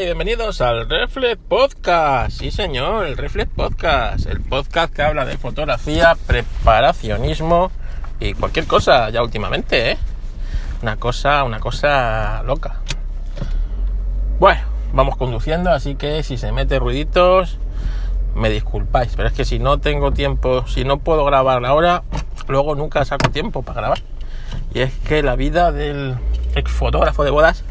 Y bienvenidos al Reflex Podcast. Sí, señor, el Reflex Podcast. El podcast que habla de fotografía, preparacionismo y cualquier cosa ya últimamente, ¿eh? Una cosa, una cosa loca. Bueno, vamos conduciendo, así que si se mete ruiditos, me disculpáis. Pero es que si no tengo tiempo, si no puedo grabar ahora, luego nunca saco tiempo para grabar. Y es que la vida del ex fotógrafo de bodas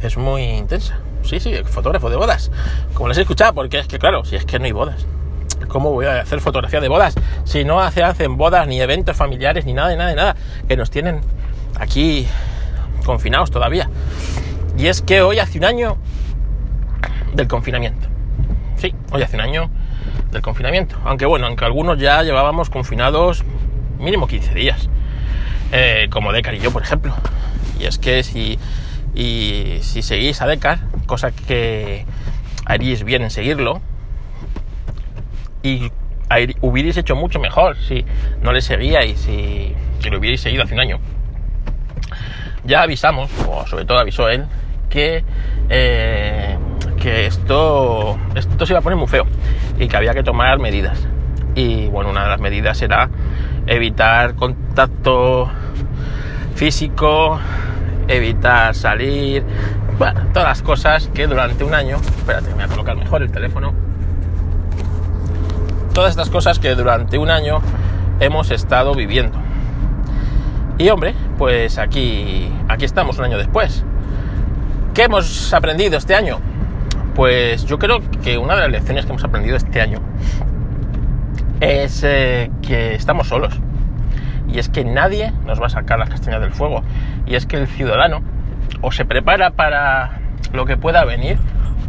es muy intensa. Sí, sí, fotógrafo de bodas. Como les he escuchado, porque es que, claro, si es que no hay bodas. ¿Cómo voy a hacer fotografía de bodas? Si no hace, hacen bodas, ni eventos familiares, ni nada, ni nada, ni nada. Que nos tienen aquí confinados todavía. Y es que hoy hace un año del confinamiento. Sí, hoy hace un año del confinamiento. Aunque bueno, aunque algunos ya llevábamos confinados mínimo 15 días. Eh, como Decar y yo, por ejemplo. Y es que si y si seguís a Decar, cosa que haríais bien en seguirlo, y hubierais hecho mucho mejor si no le seguíais y si lo hubierais seguido hace un año. Ya avisamos, o sobre todo avisó él, que, eh, que esto, esto se iba a poner muy feo y que había que tomar medidas. Y bueno, una de las medidas era evitar contacto físico, evitar salir, bueno, todas las cosas que durante un año, espérate, me voy a colocar mejor el teléfono, todas estas cosas que durante un año hemos estado viviendo. Y hombre, pues aquí, aquí estamos un año después. ¿Qué hemos aprendido este año? Pues yo creo que una de las lecciones que hemos aprendido este año es eh, que estamos solos y es que nadie nos va a sacar las castañas del fuego. Y es que el ciudadano o se prepara para lo que pueda venir,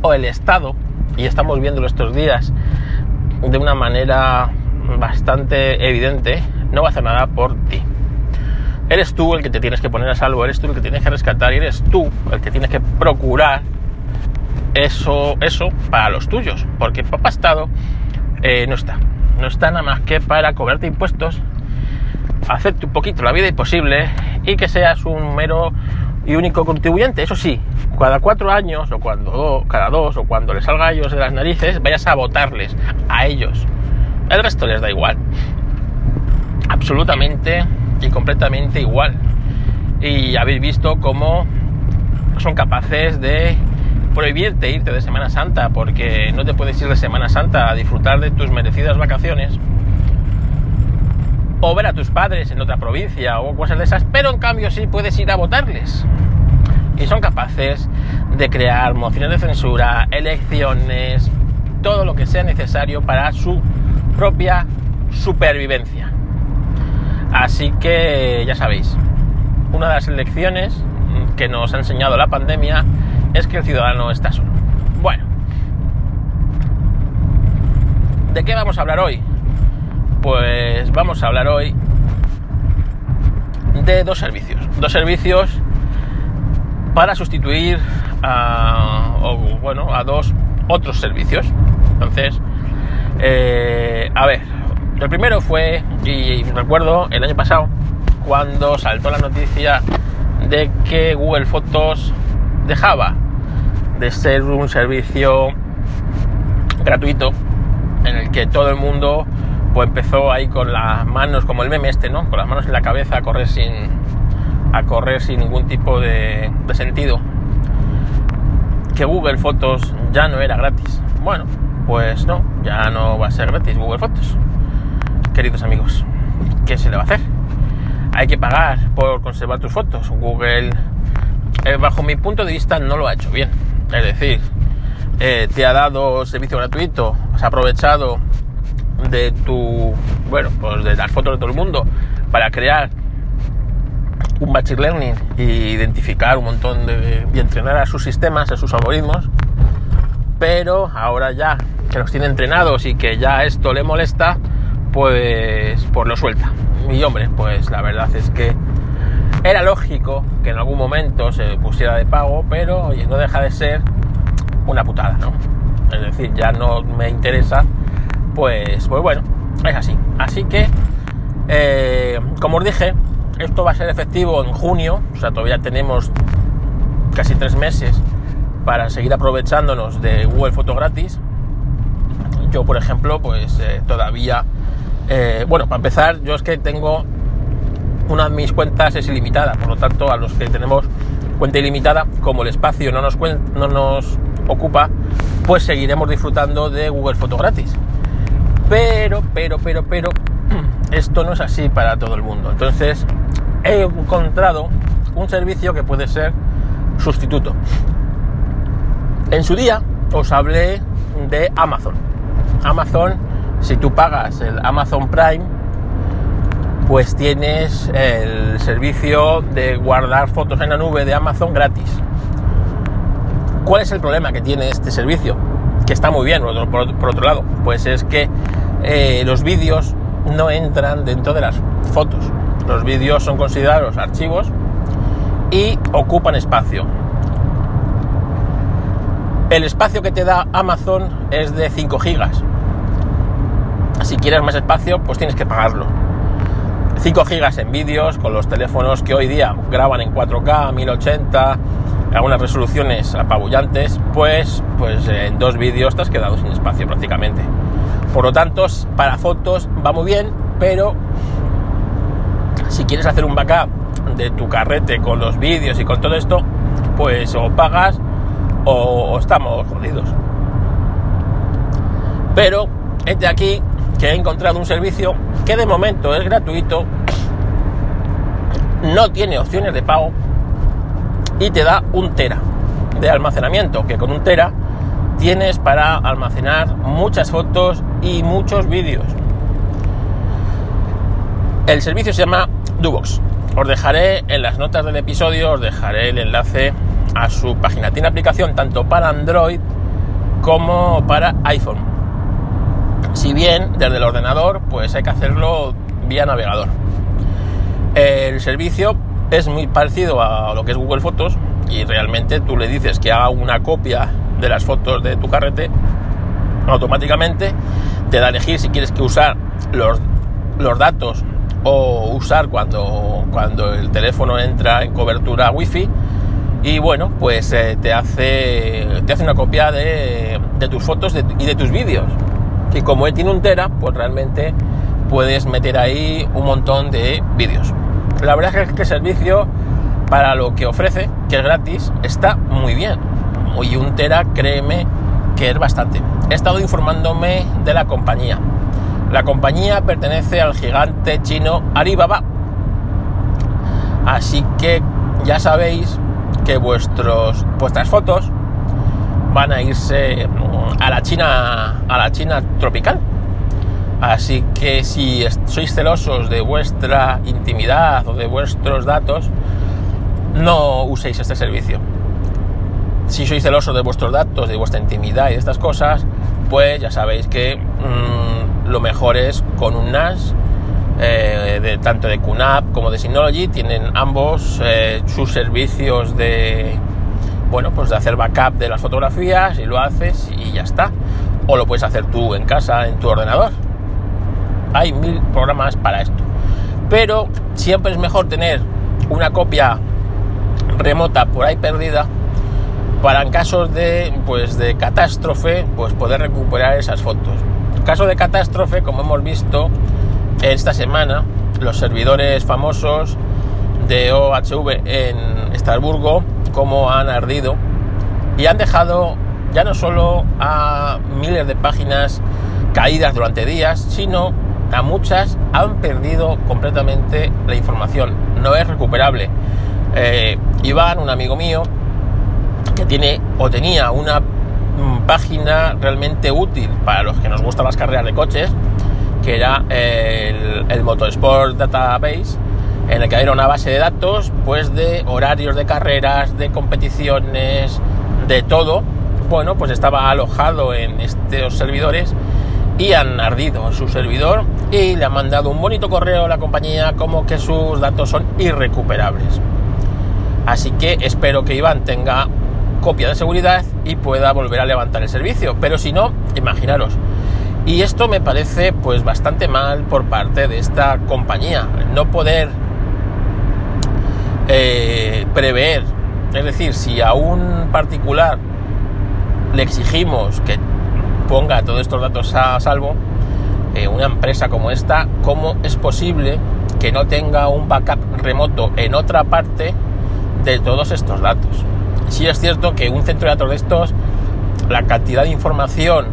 o el Estado, y estamos viéndolo estos días de una manera bastante evidente, no va a hacer nada por ti. Eres tú el que te tienes que poner a salvo, eres tú el que tienes que rescatar eres tú el que tienes que procurar eso, eso para los tuyos, porque papá Estado eh, no está, no está nada más que para cobrarte impuestos hacerte un poquito la vida imposible y que seas un mero y único contribuyente. Eso sí, cada cuatro años o cuando cada dos o cuando les salga a ellos de las narices, vayas a votarles a ellos. El resto les da igual. Absolutamente y completamente igual. Y habéis visto cómo son capaces de prohibirte irte de Semana Santa porque no te puedes ir de Semana Santa a disfrutar de tus merecidas vacaciones o ver a tus padres en otra provincia o cosas de esas, pero en cambio sí puedes ir a votarles. Y son capaces de crear mociones de censura, elecciones, todo lo que sea necesario para su propia supervivencia. Así que ya sabéis, una de las lecciones que nos ha enseñado la pandemia es que el ciudadano está solo. Bueno, ¿de qué vamos a hablar hoy? Pues vamos a hablar hoy de dos servicios. Dos servicios para sustituir a, bueno, a dos otros servicios. Entonces, eh, a ver, el primero fue, y recuerdo el año pasado, cuando saltó la noticia de que Google Fotos dejaba de ser un servicio gratuito en el que todo el mundo pues empezó ahí con las manos, como el meme este, ¿no? Con las manos en la cabeza a correr sin, a correr sin ningún tipo de, sentido. Que Google Fotos ya no era gratis. Bueno, pues no, ya no va a ser gratis Google Fotos. Queridos amigos, ¿qué se le va a hacer? Hay que pagar por conservar tus fotos. Google, eh, bajo mi punto de vista, no lo ha hecho bien. Es decir, eh, te ha dado servicio gratuito, has aprovechado de tu, bueno, pues de las fotos de todo el mundo para crear un machine learning y identificar un montón de y entrenar a sus sistemas, a sus algoritmos, pero ahora ya que los tiene entrenados y que ya esto le molesta, pues, pues lo suelta. Y hombre, pues la verdad es que era lógico que en algún momento se pusiera de pago, pero oye, no deja de ser una putada, ¿no? Es decir, ya no me interesa pues, pues bueno, es así. Así que, eh, como os dije, esto va a ser efectivo en junio, o sea, todavía tenemos casi tres meses para seguir aprovechándonos de Google Foto gratis. Yo, por ejemplo, pues eh, todavía, eh, bueno, para empezar, yo es que tengo una de mis cuentas es ilimitada, por lo tanto, a los que tenemos cuenta ilimitada, como el espacio no nos, no nos ocupa, pues seguiremos disfrutando de Google Foto gratis. Pero, pero, pero, pero, esto no es así para todo el mundo. Entonces, he encontrado un servicio que puede ser sustituto. En su día os hablé de Amazon. Amazon, si tú pagas el Amazon Prime, pues tienes el servicio de guardar fotos en la nube de Amazon gratis. ¿Cuál es el problema que tiene este servicio? Que está muy bien, por, otro lado, pues es que eh, los vídeos no entran dentro de las fotos. Los vídeos son considerados archivos y ocupan espacio. El espacio que te da Amazon es de 5 gigas. Si quieres más espacio, pues tienes que pagarlo. 5 gigas en vídeos con los teléfonos que hoy día graban en 4K, 1080, algunas resoluciones apabullantes, pues, pues en dos vídeos te has quedado sin espacio prácticamente. Por lo tanto, para fotos va muy bien, pero si quieres hacer un backup de tu carrete con los vídeos y con todo esto, pues o pagas o, estamos jodidos. Pero este aquí que he encontrado un servicio que de momento es gratuito, no tiene opciones de pago y te da un tera de almacenamiento, que con un tera tienes para almacenar muchas fotos y muchos vídeos. El servicio se llama Dubox. Os dejaré en las notas del episodio, os dejaré el enlace a su página. Tiene aplicación tanto para Android como para iPhone. Si bien desde el ordenador, pues hay que hacerlo vía navegador. El servicio es muy parecido a lo que es Google Fotos y realmente tú le dices que haga una copia de las fotos de tu carrete, automáticamente te da a elegir si quieres que usar los, los datos o usar cuando, cuando el teléfono entra en cobertura wifi y bueno, pues eh, te, hace, te hace una copia de, tus fotos y de tus vídeos. Y como él tiene un tera, pues realmente puedes meter ahí un montón de vídeos. La verdad es que el servicio, para lo que ofrece, que es gratis, está muy bien. Y un tera, créeme que es bastante. He estado informándome de la compañía. La compañía pertenece al gigante chino Alibaba. Así que ya sabéis que vuestros, vuestras fotos van a irse a la China, a la China tropical. Así que si sois celosos de vuestra intimidad o de vuestros datos, no uséis este servicio. Si sois celosos de vuestros datos, de vuestra intimidad y de estas cosas, pues ya sabéis que mm, lo mejor es con un NAS eh, de, tanto de QNAP como de Synology, tienen ambos eh, sus servicios de, bueno, pues de hacer backup de las fotografías y lo haces y ya está. O lo puedes hacer tú en casa, en tu ordenador. Hay mil programas para esto. Pero siempre es mejor tener una copia remota por ahí perdida para casos de, pues, de catástrofe, pues poder recuperar esas fotos. En caso de catástrofe, como hemos visto, esta semana los servidores famosos de OHV en Estrasburgo como han ardido y han dejado ya no solo a miles de páginas caídas durante días, sino a muchas han perdido completamente la información. No es recuperable. Eh, Iván, un amigo mío, que tiene o tenía una mm, página realmente útil para los que nos gustan las carreras de coches, que era el, el Motorsport Database, en el que había una base de datos pues de horarios de carreras, de competiciones, de todo. Bueno, pues estaba alojado en estos servidores y han ardido su servidor y le han mandado un bonito correo a la compañía como que sus datos son irrecuperables. Así que espero que Iván tenga copia de seguridad y pueda volver a levantar el servicio. Pero si no, imaginaros, y esto me parece pues bastante mal por parte de esta compañía, no poder eh, prever, es decir, si a un particular le exigimos que ponga todos estos datos a salvo, eh, una empresa como esta, ¿cómo es posible que no tenga un backup remoto en otra parte de todos estos datos? Sí es cierto que un centro de datos de estos, la cantidad de información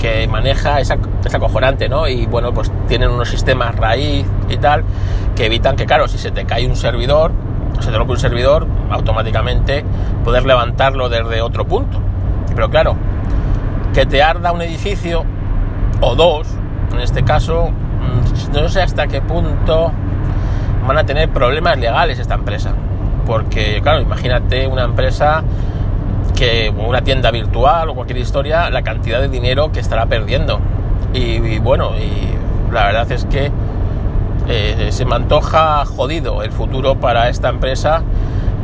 que maneja es, acojonante, ¿no? Y bueno, pues tienen unos sistemas raíz y tal que evitan que, claro, si se te cae un servidor, se te rompe un servidor, automáticamente poder levantarlo desde otro punto. Pero claro, que te arda un edificio o dos, en este caso, mm, no sé hasta qué punto van a tener problemas legales esta empresa. Porque, claro, imagínate una empresa que una tienda virtual o cualquier historia, la cantidad de dinero que estará perdiendo. Y, bueno, y la verdad es que eh, se me antoja jodido el futuro para esta empresa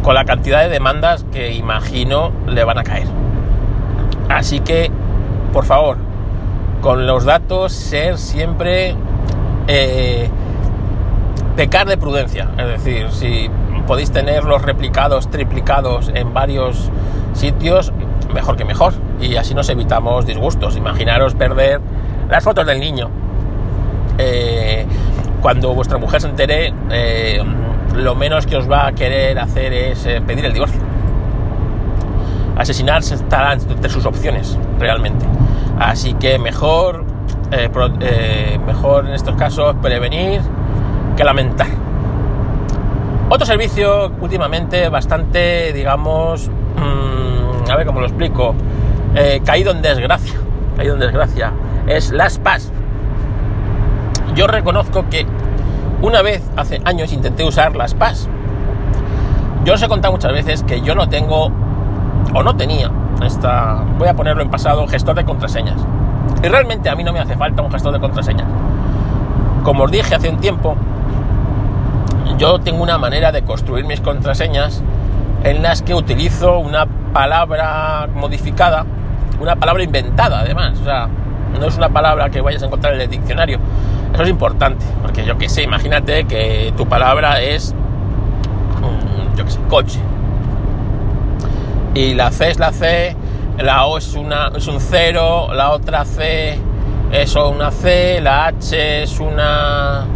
con la cantidad de demandas que imagino le van a caer. Así que, por favor, con los datos ser siempre eh, pecar de prudencia. Es decir, si podéis tener los replicados, triplicados en varios sitios, mejor que mejor. Y así nos evitamos disgustos. Imaginaros perder las fotos del niño. Eh, cuando vuestra mujer se entere, eh, lo menos que os va a querer hacer es pedir el divorcio asesinarse estará entre sus opciones, realmente. Así que mejor, eh, eh, mejor en estos casos prevenir que lamentar. Otro servicio últimamente bastante, digamos, mm, a ver cómo lo explico, eh, caído en desgracia, caído en desgracia, es las PAS. Yo reconozco que una vez hace años intenté usar las PAS. Yo os he contado muchas veces que yo no tengo o no tenía esta, voy a ponerlo en pasado, gestor de contraseñas. Y realmente a mí no me hace falta un gestor de contraseñas. Como os dije hace un tiempo, yo tengo una manera de construir mis contraseñas en las que utilizo una palabra modificada, una palabra inventada además, o sea, no es una palabra que vayas a encontrar en el diccionario. Eso es importante, porque yo que sé, imagínate que tu palabra es, mm, yo que sé, coche y la C es la C, la O es, una, es un 0, la otra C es una C, la H es una,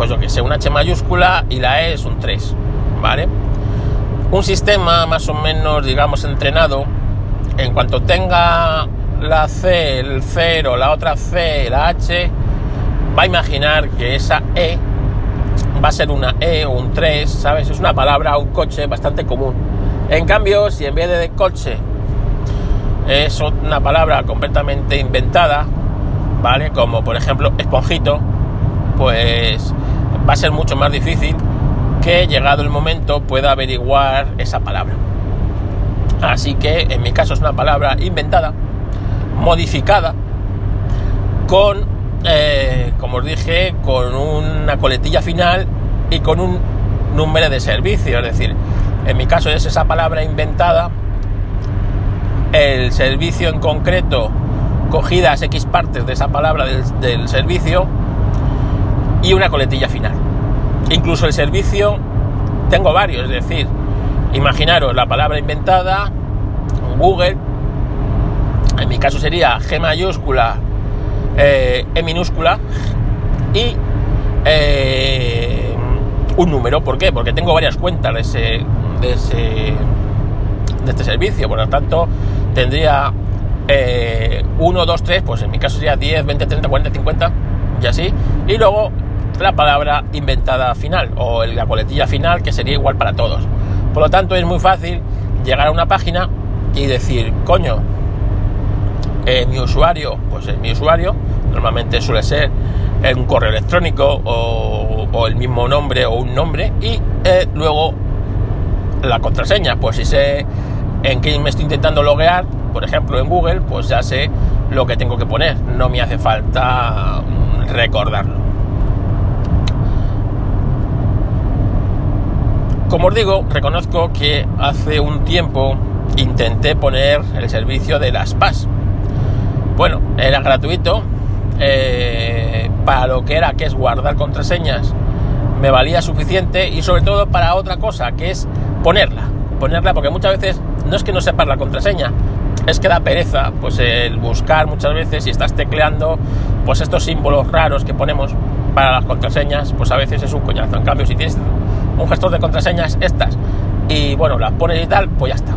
pues yo que sé, una H mayúscula y la E es un 3, ¿vale? Un sistema más o menos, digamos, entrenado, en cuanto tenga la C, el 0, la otra C, la H, va a imaginar que esa E va a ser una E o un 3, ¿sabes? Es una palabra, un coche bastante común en cambio, si en vez de coche es una palabra completamente inventada, ¿vale? Como por ejemplo esponjito, pues va a ser mucho más difícil que llegado el momento pueda averiguar esa palabra. Así que en mi caso es una palabra inventada, modificada, con, eh, como os dije, con una coletilla final y con un número de servicio, es decir, en mi caso es esa palabra inventada, el servicio en concreto, cogidas X partes de esa palabra del, servicio y una coletilla final. Incluso el servicio tengo varios, es decir, imaginaros la palabra inventada, Google, en mi caso sería G mayúscula, eh, E minúscula y eh, un número. ¿Por qué? Porque tengo varias cuentas de ese, de, ese, de este servicio. Por lo tanto, tendría 1, 2, 3, pues en mi caso sería 10, 20, 30, 40, 50 y así. Y luego la palabra inventada final o la coletilla final que sería igual para todos. Por lo tanto, es muy fácil llegar a una página y decir, coño, eh, mi usuario, pues es mi usuario, normalmente suele ser un correo electrónico o, el mismo nombre o un nombre y eh, luego la contraseña, pues si sé en qué me estoy intentando loguear, por ejemplo en Google, pues ya sé lo que tengo que poner, no me hace falta mm, recordarlo. Como os digo, reconozco que hace un tiempo intenté poner el servicio de las PAS. Bueno, era gratuito, eh, para lo que era, que es guardar contraseñas, me valía suficiente y sobre todo para otra cosa, que es ponerla. Ponerla porque muchas veces no es que no sepas la contraseña, es que da pereza pues el buscar muchas veces si estás tecleando pues estos símbolos raros que ponemos para las contraseñas pues a veces es un coñazo en cambio si tienes un gestor de contraseñas estas. Y bueno las pones y tal pues ya está.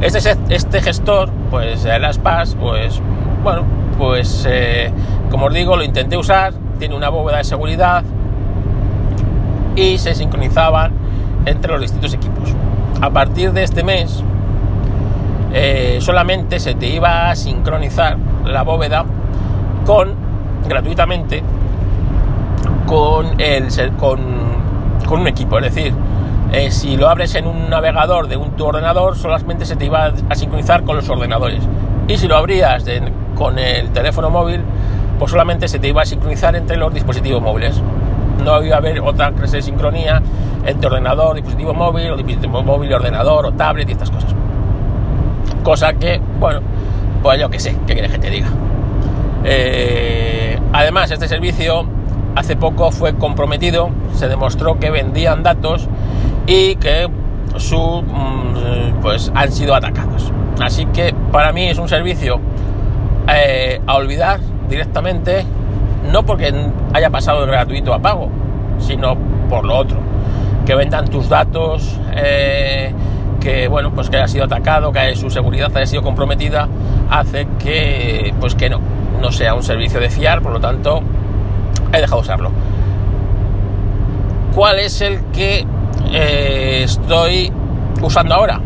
Este, este gestor pues el Pass pues bueno pues eh, como os digo lo intenté usar tiene una bóveda de seguridad y se sincronizaban entre los distintos equipos. A partir de este mes eh, solamente se te iba a sincronizar la bóveda con gratuitamente con, el, con, con un equipo. Es decir, eh, si lo abres en un navegador de un, tu ordenador, solamente se te iba a sincronizar con los ordenadores. Y si lo abrías con el teléfono móvil, pues solamente se te iba a sincronizar entre los dispositivos móviles. No iba a haber otra clase de sincronía entre ordenador, dispositivo móvil, o dispositivo móvil, ordenador o tablet y estas cosas. Cosa que, bueno, pues yo que sé, ¿qué quieres que te diga? Eh, además, este servicio hace poco fue comprometido, se demostró que vendían datos y que su, mm, pues han sido atacados. Así que para mí es un servicio eh, a olvidar directamente, no porque haya pasado de gratuito a pago, sino por lo otro, que vendan tus datos. Eh, que bueno pues que haya sido atacado que su seguridad haya sido comprometida hace que pues que no no sea un servicio de fiar por lo tanto he dejado de usarlo. Cuál es el que eh, estoy usando ahora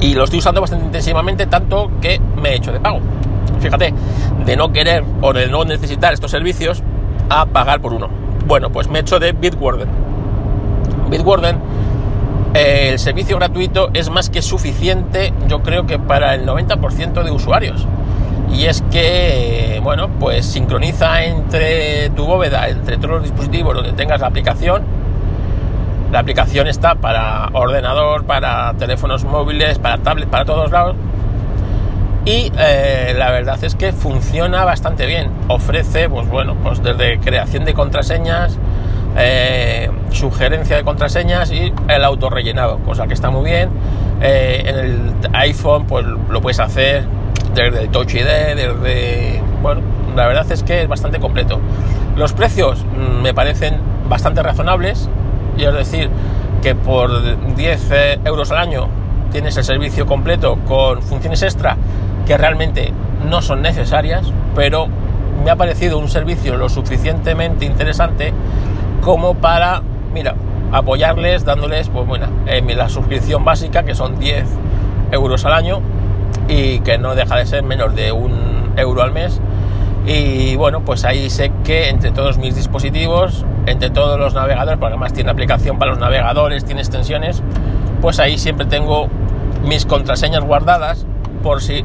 y lo estoy usando bastante intensivamente tanto que me he hecho de pago. Fíjate de no querer o de no necesitar estos servicios a pagar por uno. Bueno pues me he hecho de Bitwarden. Bitwarden el servicio gratuito es más que suficiente, yo creo que para el 90% de usuarios. Y es que, bueno, pues sincroniza entre tu bóveda, entre todos los dispositivos donde tengas la aplicación. La aplicación está para ordenador, para teléfonos móviles, para tablets, para todos lados. Y eh, la verdad es que funciona bastante bien. Ofrece, pues bueno, pues desde creación de contraseñas, eh, sugerencia de contraseñas y el autorrellenado, cosa que está muy bien. Eh, en el iPhone pues lo puedes hacer desde el Touch ID, desde... Bueno, la verdad es que es bastante completo. Los precios mm, me parecen bastante razonables, y es decir, que por 10 eh, euros al año tienes el servicio completo con funciones extra que realmente no son necesarias, pero me ha parecido un servicio lo suficientemente interesante como para, mira, apoyarles dándoles, pues bueno, la suscripción básica, que son 10 euros al año y que no deja de ser menos de un euro al mes. Y bueno, pues ahí sé que entre todos mis dispositivos, entre todos los navegadores, porque además tiene aplicación para los navegadores, tiene extensiones, pues ahí siempre tengo mis contraseñas guardadas por si,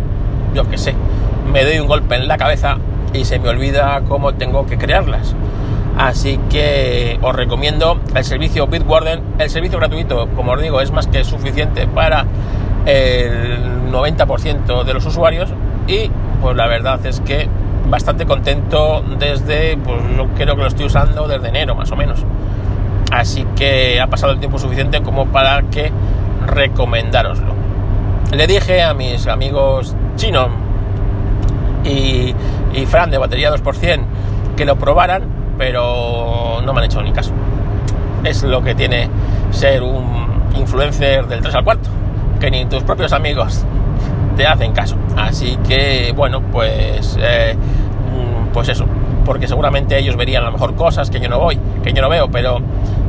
yo que sé, me doy un golpe en la cabeza y se me olvida cómo tengo que crearlas. Así que os recomiendo el servicio Bitwarden. El servicio gratuito, como os digo, es más que suficiente para el 90% de los usuarios y pues la verdad es que bastante contento desde, pues yo creo que lo estoy usando desde enero más o menos. Así que ha pasado el tiempo suficiente como para que recomendároslo. Le dije a mis amigos Chino y, y Fran de batería 2% que lo probaran pero no me han hecho ni caso. Es lo que tiene ser un influencer del 3 al 4, que ni tus propios amigos te hacen caso. Así que, bueno, pues, eh, mm, pues eso, porque seguramente ellos verían a lo mejor cosas que yo no voy, que yo no veo, pero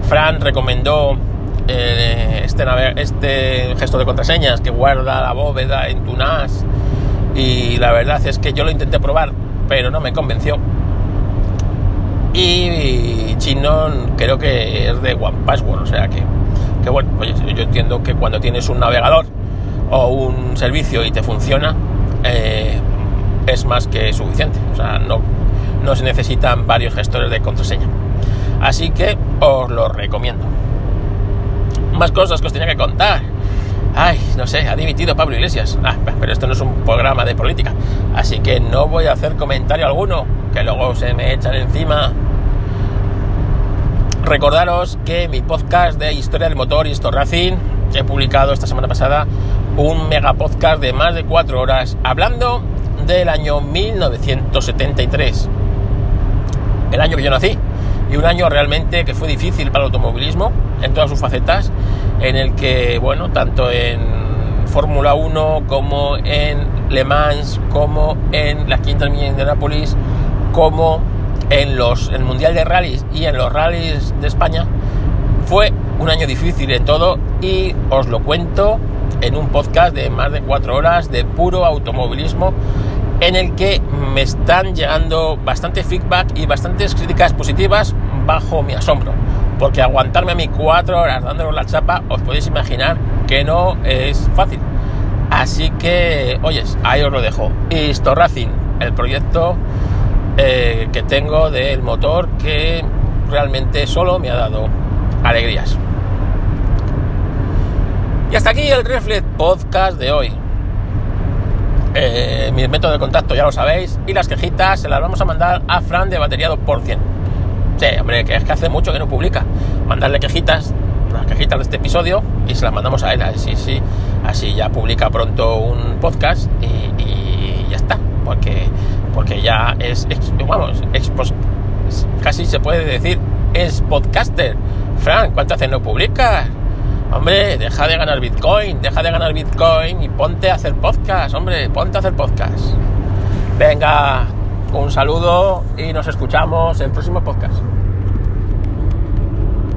Fran recomendó eh, este, este gesto de contraseñas que guarda la bóveda en tu NAS y la verdad es que yo lo intenté probar, pero no me convenció. Y chino creo que es de One Password, o sea que, que bueno, pues yo entiendo que cuando tienes un navegador o un servicio y te funciona, eh, es más que suficiente, o sea, no, no se necesitan varios gestores de contraseña. Así que os lo recomiendo. Más cosas que os tenía que contar. Ay, no sé, ha dimitido Pablo Iglesias. Ah, pero esto no es un programa de política. Así que no voy a hacer comentario alguno, que luego se me echan encima. Recordaros que mi podcast de historia del motor y Racing he publicado esta semana pasada un mega podcast de más de cuatro horas hablando del año 1973, el año que yo nací, y un año realmente que fue difícil para el automovilismo en todas sus facetas, en el que, bueno, tanto en Fórmula 1 como en Le Mans, como en las quintas millas de Nápoles, como en los el Mundial de Rallys y en los rallies de España, fue un año difícil en todo y os lo cuento en un podcast de más de cuatro horas de puro automovilismo en el que me están llegando bastante feedback y bastantes críticas positivas bajo mi asombro. Porque aguantarme a mí cuatro horas dándonos la chapa, os podéis imaginar que no es fácil. Así que, oyes, ahí os lo dejo. Esto Racing, el proyecto eh, que tengo del motor que realmente solo me ha dado alegrías. Y hasta aquí el Reflex Podcast de hoy. Eh, mi método de contacto ya lo sabéis. Y las quejitas se las vamos a mandar a Fran de batería 2%. Sí, hombre, que es que hace mucho que no publica. Mandarle quejitas, las quejitas de este episodio, y se las mandamos a él. Así, sí, así ya publica pronto un podcast y, ya está. Porque, porque ya es, vamos, casi se puede decir, es podcaster. Fran, ¿cuánto hace no publicas? Hombre, deja de ganar Bitcoin, deja de ganar Bitcoin y ponte a hacer podcast, hombre, ponte a hacer podcast. Venga, un saludo y nos escuchamos en el próximo podcast.